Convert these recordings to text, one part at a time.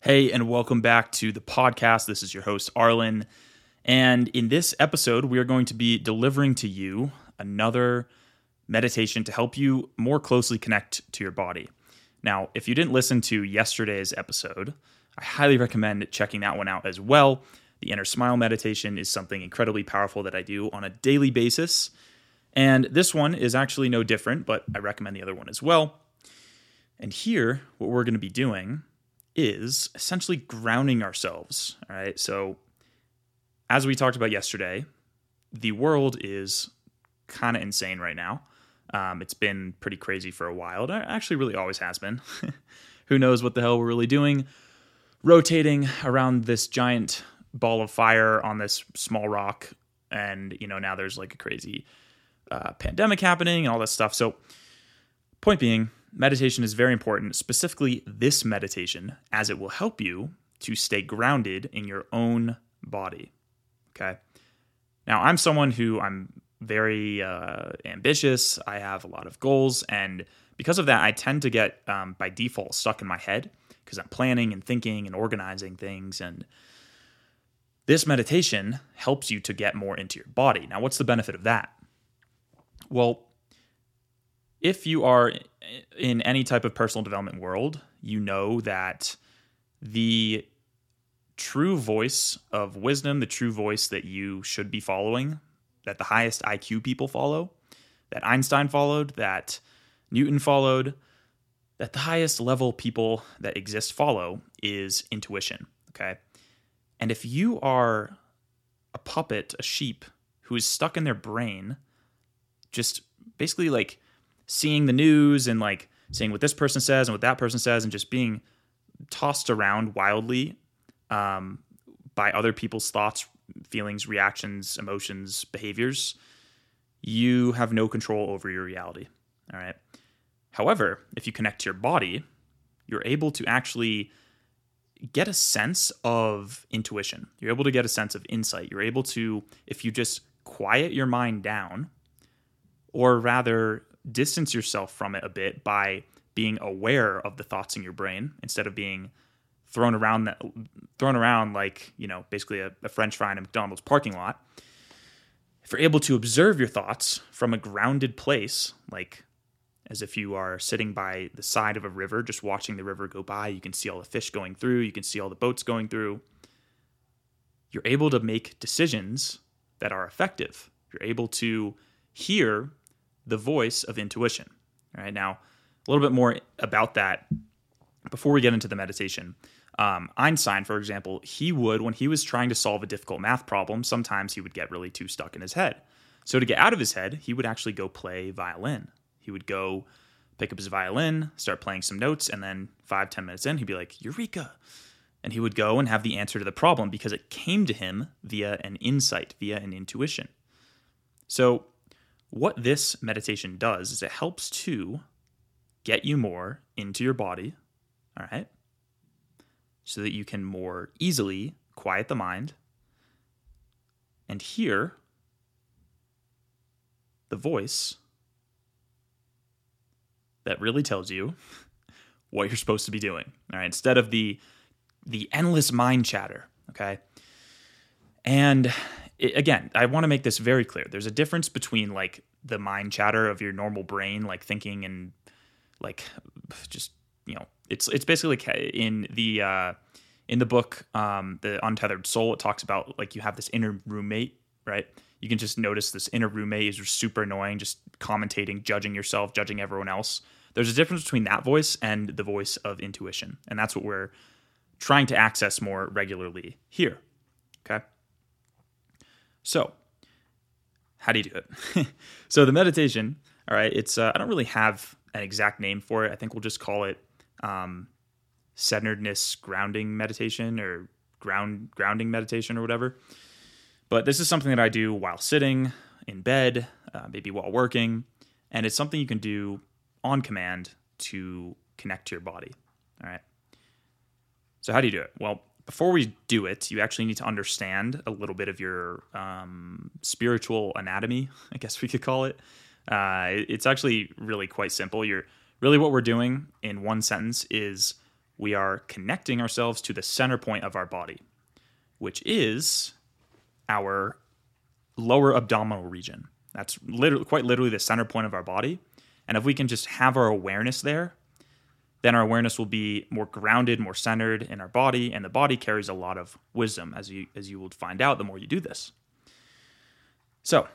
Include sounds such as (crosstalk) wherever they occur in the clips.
Hey, and welcome back to the podcast. This is your host, Arlen. And in this episode, we are going to be delivering to you another meditation to help you more closely connect to your body. Now, if you didn't listen to yesterday's episode, I highly recommend checking that one out as well. The inner smile meditation is something incredibly powerful that I do on a daily basis. And this one is actually no different, but I recommend the other one as well. And here, what we're going to be doing is essentially grounding ourselves. All right. So, as we talked about yesterday, the world is kind of insane right now. Um, it's been pretty crazy for a while. It actually really always has been. (laughs) Who knows what the hell we're really doing? Rotating around this giant ball of fire on this small rock. And, you know, now there's like a crazy uh, pandemic happening and all this stuff. So, point being, meditation is very important, specifically this meditation, as it will help you to stay grounded in your own body. Okay. Now, I'm someone who I'm very uh, ambitious. I have a lot of goals. And because of that, I tend to get um, by default stuck in my head because I'm planning and thinking and organizing things. And this meditation helps you to get more into your body. Now, what's the benefit of that? Well, if you are in any type of personal development world, you know that the true voice of wisdom, the true voice that you should be following, that the highest IQ people follow, that Einstein followed, that Newton followed, that the highest level people that exist follow is intuition. Okay. And if you are a puppet, a sheep who is stuck in their brain, just basically like seeing the news and like seeing what this person says and what that person says and just being tossed around wildly um, by other people's thoughts, feelings, reactions, emotions, behaviors, you have no control over your reality. All right. However, if you connect to your body, you're able to actually get a sense of intuition. You're able to get a sense of insight. You're able to, if you just quiet your mind down, or rather distance yourself from it a bit by being aware of the thoughts in your brain instead of being thrown around that thrown around like you know basically a, a french fry in a mcdonald's parking lot. If you're able to observe your thoughts from a grounded place like as if you are sitting by the side of a river just watching the river go by you can see all the fish going through you can see all the boats going through you're able to make decisions that are effective. You're able to hear the voice of intuition. All right, now a little bit more about that before we get into the meditation. Um, Einstein, for example, he would, when he was trying to solve a difficult math problem, sometimes he would get really too stuck in his head. So to get out of his head, he would actually go play violin. He would go pick up his violin, start playing some notes, and then five, ten minutes in, he'd be like, Eureka! And he would go and have the answer to the problem because it came to him via an insight, via an intuition. So what this meditation does is it helps to get you more into your body, all right? So that you can more easily quiet the mind and hear the voice that really tells you (laughs) what you're supposed to be doing. All right, instead of the the endless mind chatter, okay? And it, again, I want to make this very clear. There's a difference between like the mind chatter of your normal brain, like thinking and like just you know, it's it's basically in the uh, in the book, um, the Untethered Soul. It talks about like you have this inner roommate, right? You can just notice this inner roommate is super annoying, just commentating, judging yourself, judging everyone else. There's a difference between that voice and the voice of intuition, and that's what we're trying to access more regularly here. Okay. So, how do you do it? (laughs) so the meditation, all right, it's uh, I don't really have an exact name for it. I think we'll just call it um, centeredness grounding meditation or ground grounding meditation or whatever. But this is something that I do while sitting in bed, uh, maybe while working, and it's something you can do on command to connect to your body. All right. So how do you do it? Well, before we do it, you actually need to understand a little bit of your um, spiritual anatomy, (laughs) I guess we could call it. Uh, it's actually really quite simple. You're really what we're doing in one sentence is we are connecting ourselves to the center point of our body, which is our lower abdominal region. That's literally quite literally the center point of our body. And if we can just have our awareness there, then our awareness will be more grounded, more centered in our body, and the body carries a lot of wisdom, as you as you will find out the more you do this. So,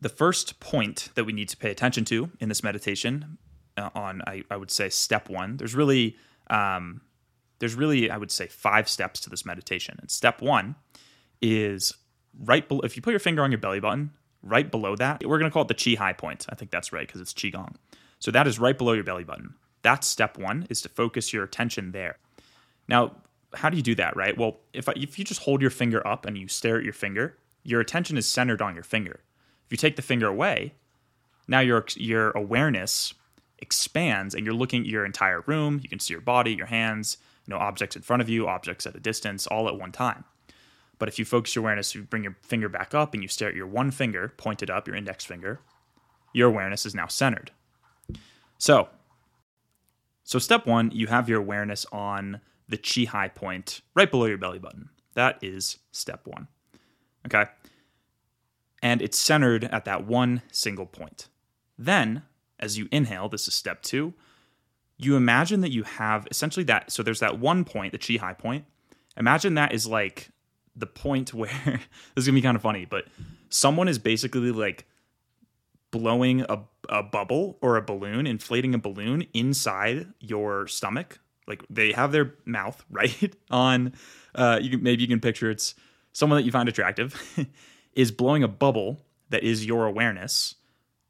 the first point that we need to pay attention to in this meditation, uh, on I, I, would say step one. There's really um, there's really I would say five steps to this meditation. And step one is right below. If you put your finger on your belly button, right below that, we're going to call it the Qihai point. I think that's right because it's qigong. So that is right below your belly button. That's step one is to focus your attention there. Now, how do you do that, right? Well, if, if you just hold your finger up and you stare at your finger, your attention is centered on your finger. If you take the finger away, now your your awareness expands and you're looking at your entire room. You can see your body, your hands, you know, objects in front of you, objects at a distance, all at one time. But if you focus your awareness, you bring your finger back up and you stare at your one finger pointed up, your index finger, your awareness is now centered. So, so step one, you have your awareness on the Qihai point right below your belly button. That is step one. Okay. And it's centered at that one single point. Then, as you inhale, this is step two, you imagine that you have essentially that. So there's that one point, the Qihai point. Imagine that is like the point (laughs) where this is gonna be kind of funny, but someone is basically like blowing a, a bubble or a balloon, inflating a balloon inside your stomach. Like they have their mouth (laughs) right on. Uh, you can, maybe you can picture it's someone that you find attractive (laughs) is blowing a bubble that is your awareness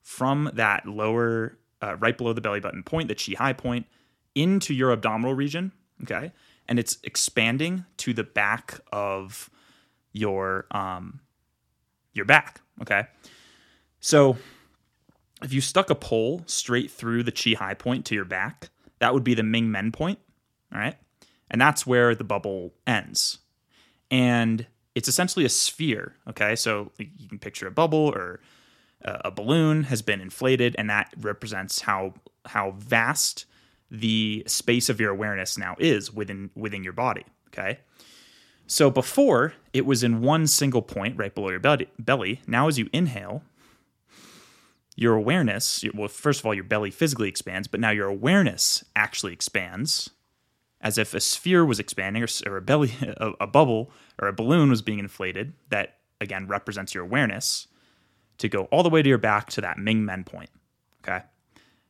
from that lower, uh, right below the belly button point, the Qihai point, into your abdominal region. Okay, and it's expanding to the back of your um your back. Okay, so if you stuck a pole straight through the Qihai point to your back, that would be the Ming Men point. All right. And that's where the bubble ends. And it's essentially a sphere. Okay. So you can picture a bubble or a balloon has been inflated, and that represents how how vast the space of your awareness now is within within your body. Okay. So before it was in one single point right below your belly. Now as you inhale, your awareness, well, first of all, your belly physically expands, but now your awareness actually expands as if a sphere was expanding or, or a belly, (laughs) a, a bubble or a balloon was being inflated that again represents your awareness to go all the way to your back to that Ming Men point. Okay.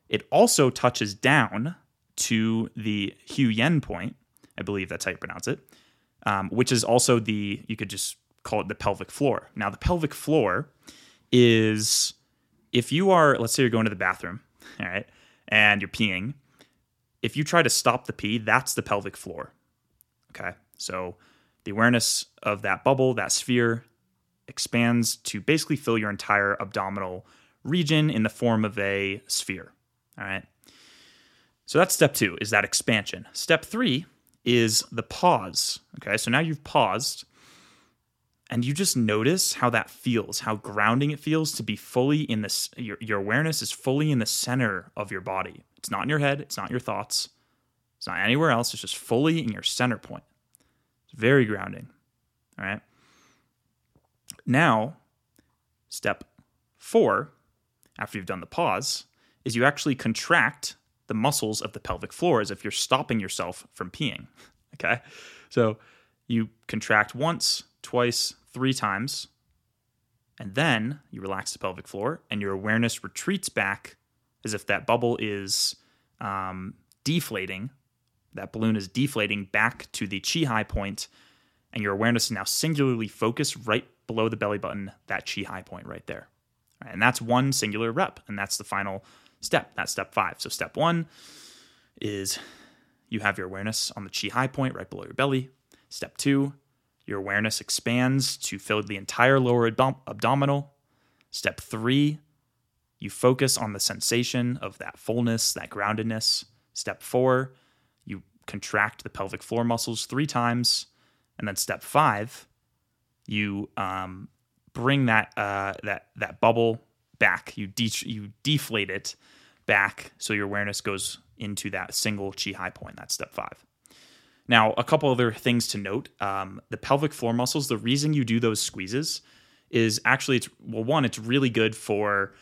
It also touches down to the Huiyin point. I believe that's how you pronounce it, um, which is also the, you could just call it the pelvic floor. Now, the pelvic floor is if you are, let's say you're going to the bathroom, all right, and you're peeing, if you try to stop the pee, that's the pelvic floor. Okay. So the awareness of that bubble, that sphere, expands to basically fill your entire abdominal region in the form of a sphere. All right. So that's step two, is that expansion. Step three is the pause. Okay. So now you've paused and you just notice how that feels, how grounding it feels to be fully in this. Your, your awareness is fully in the center of your body. It's not in your head, it's not your thoughts, it's not anywhere else. It's just fully in your center point. It's very grounding. All right. Now, step four, after you've done the pause, is you actually contract the muscles of the pelvic floor as if you're stopping yourself from peeing. (laughs) Okay. So you contract once, twice, three times, and then you relax the pelvic floor, and your awareness retreats back as if that bubble is um, deflating. That balloon is deflating back to the Qihai point, and your awareness is now singularly focused right below the belly button, that Qihai point right there. And that's one singular rep, and that's the final step. That's step five. So, step one is you have your awareness on the Qihai point right below your belly. Step two, your awareness expands to fill the entire lower abdominal. Step three, you focus on the sensation of that fullness, that groundedness. Step four, you contract the pelvic floor muscles three times. And then step five, you um, bring that, uh, that, that bubble back. You, de- you deflate it back so your awareness goes into that single Qihai point. That's step five. Now, a couple other things to note um, the pelvic floor muscles, the reason you do those squeezes is actually, it's well, one, it's really good for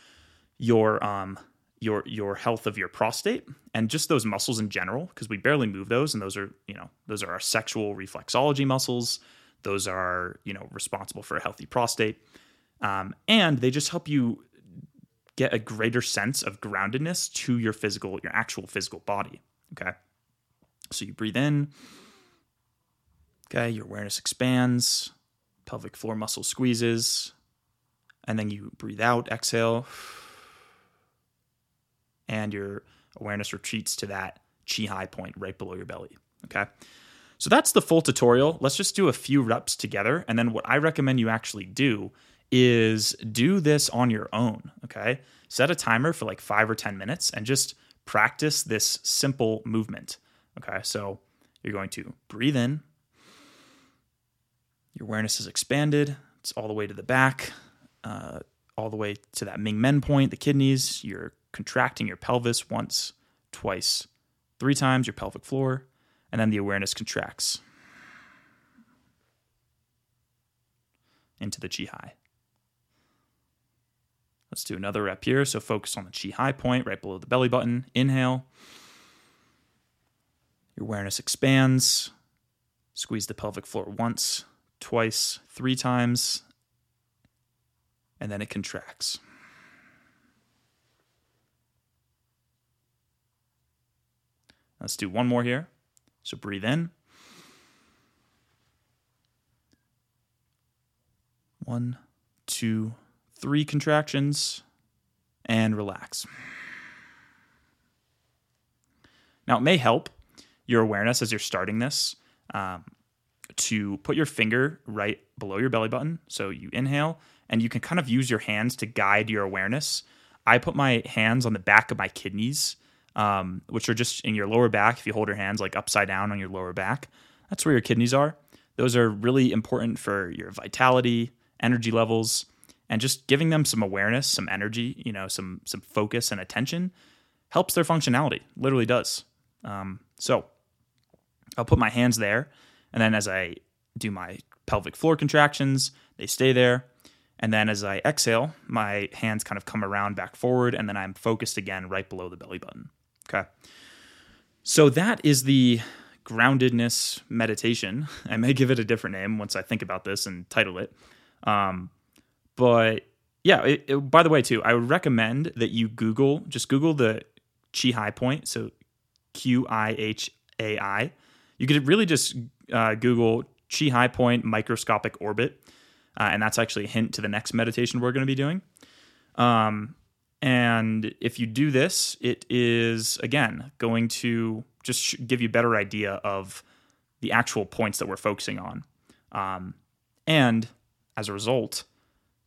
your um, your your health of your prostate and just those muscles in general because we barely move those and those are you know those are our sexual reflexology muscles. Those are you know responsible for a healthy prostate. Um, and they just help you get a greater sense of groundedness to your physical your actual physical body okay so you breathe in okay your awareness expands pelvic floor muscle squeezes and then you breathe out exhale and your awareness retreats to that Qihai point right below your belly. Okay. So that's the full tutorial. Let's just do a few reps together. And then what I recommend you actually do is do this on your own. Okay. Set a timer for like five or 10 minutes and just practice this simple movement. Okay. So you're going to breathe in. Your awareness is expanded. It's all the way to the back, uh, all the way to that Ming Men point, the kidneys. You're contracting your pelvis once, twice, three times your pelvic floor, and then the awareness contracts into the Qihai. Let's do another rep here. So focus on the Qihai point right below the belly button. Inhale. Your awareness expands. Squeeze the pelvic floor once, twice, three times, and then it contracts. Let's do one more here. So breathe in. One, two, three contractions, and relax. Now, it may help your awareness as you're starting this um, to put your finger right below your belly button. So you inhale, and you can kind of use your hands to guide your awareness. I put my hands on the back of my kidneys um, which are just in your lower back. If you hold your hands like upside down on your lower back, that's where your kidneys are. Those are really important for your vitality, energy levels, and just giving them some awareness, some energy, you know, some some focus and attention helps their functionality. Literally does. Um, so I'll put my hands there, and then as I do my pelvic floor contractions, they stay there. And then as I exhale, my hands kind of come around back forward, and then I'm focused again right below the belly button. Okay. So that is the groundedness meditation. (laughs) I may give it a different name once I think about this and title it. Um, but yeah, it, it, by the way, too, I would recommend that you Google, just Google the Qihai Point. So Q I H A I. You could really just uh, Google Qihai Point microcosmic orbit. Uh, and that's actually a hint to the next meditation we're going to be doing. Um, and if you do this, it is, again, going to just give you a better idea of the actual points that we're focusing on. Um, and as a result,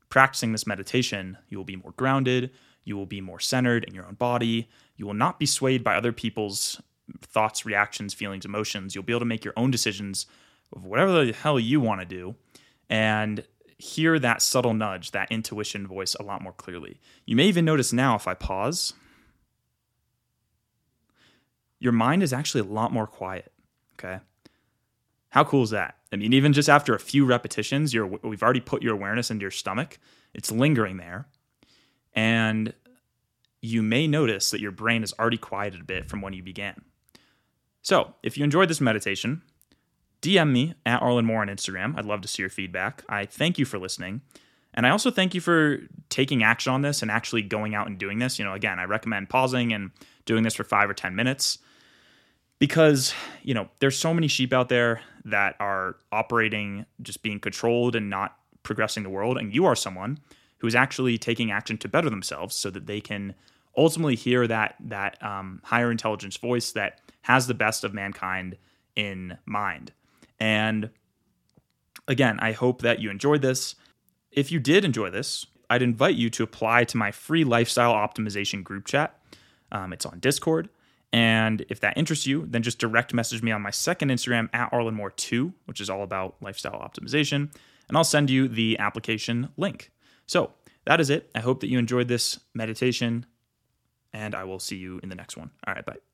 practicing this meditation, you will be more grounded, you will be more centered in your own body, you will not be swayed by other people's thoughts, reactions, feelings, emotions. You'll be able to make your own decisions of whatever the hell you want to do. And hear that subtle nudge, that intuition voice a lot more clearly. You may even notice now if I pause, your mind is actually a lot more quiet. Okay. How cool is that? I mean, even just after a few repetitions, you're, we've already put your awareness into your stomach. It's lingering there. And you may notice that your brain is already quieted a bit from when you began. So, if you enjoyed this meditation, DM me at Arlen Moore on Instagram. I'd love to see your feedback. I thank you for listening. And I also thank you for taking action on this and actually going out and doing this. You know, again, I recommend pausing and doing this for five or 10 minutes because, you know, there's so many sheep out there that are operating, just being controlled and not progressing the world. And you are someone who is actually taking action to better themselves so that they can ultimately hear that, that um, higher intelligence voice that has the best of mankind in mind. And again, I hope that you enjoyed this. If you did enjoy this, I'd invite you to apply to my free lifestyle optimization group chat. Um, it's on Discord. And if that interests you, then just direct message me on my second Instagram at ArlenMoore2, which is all about lifestyle optimization. And I'll send you the application link. So that is it. I hope that you enjoyed this meditation. and I will see you in the next one. All right, bye.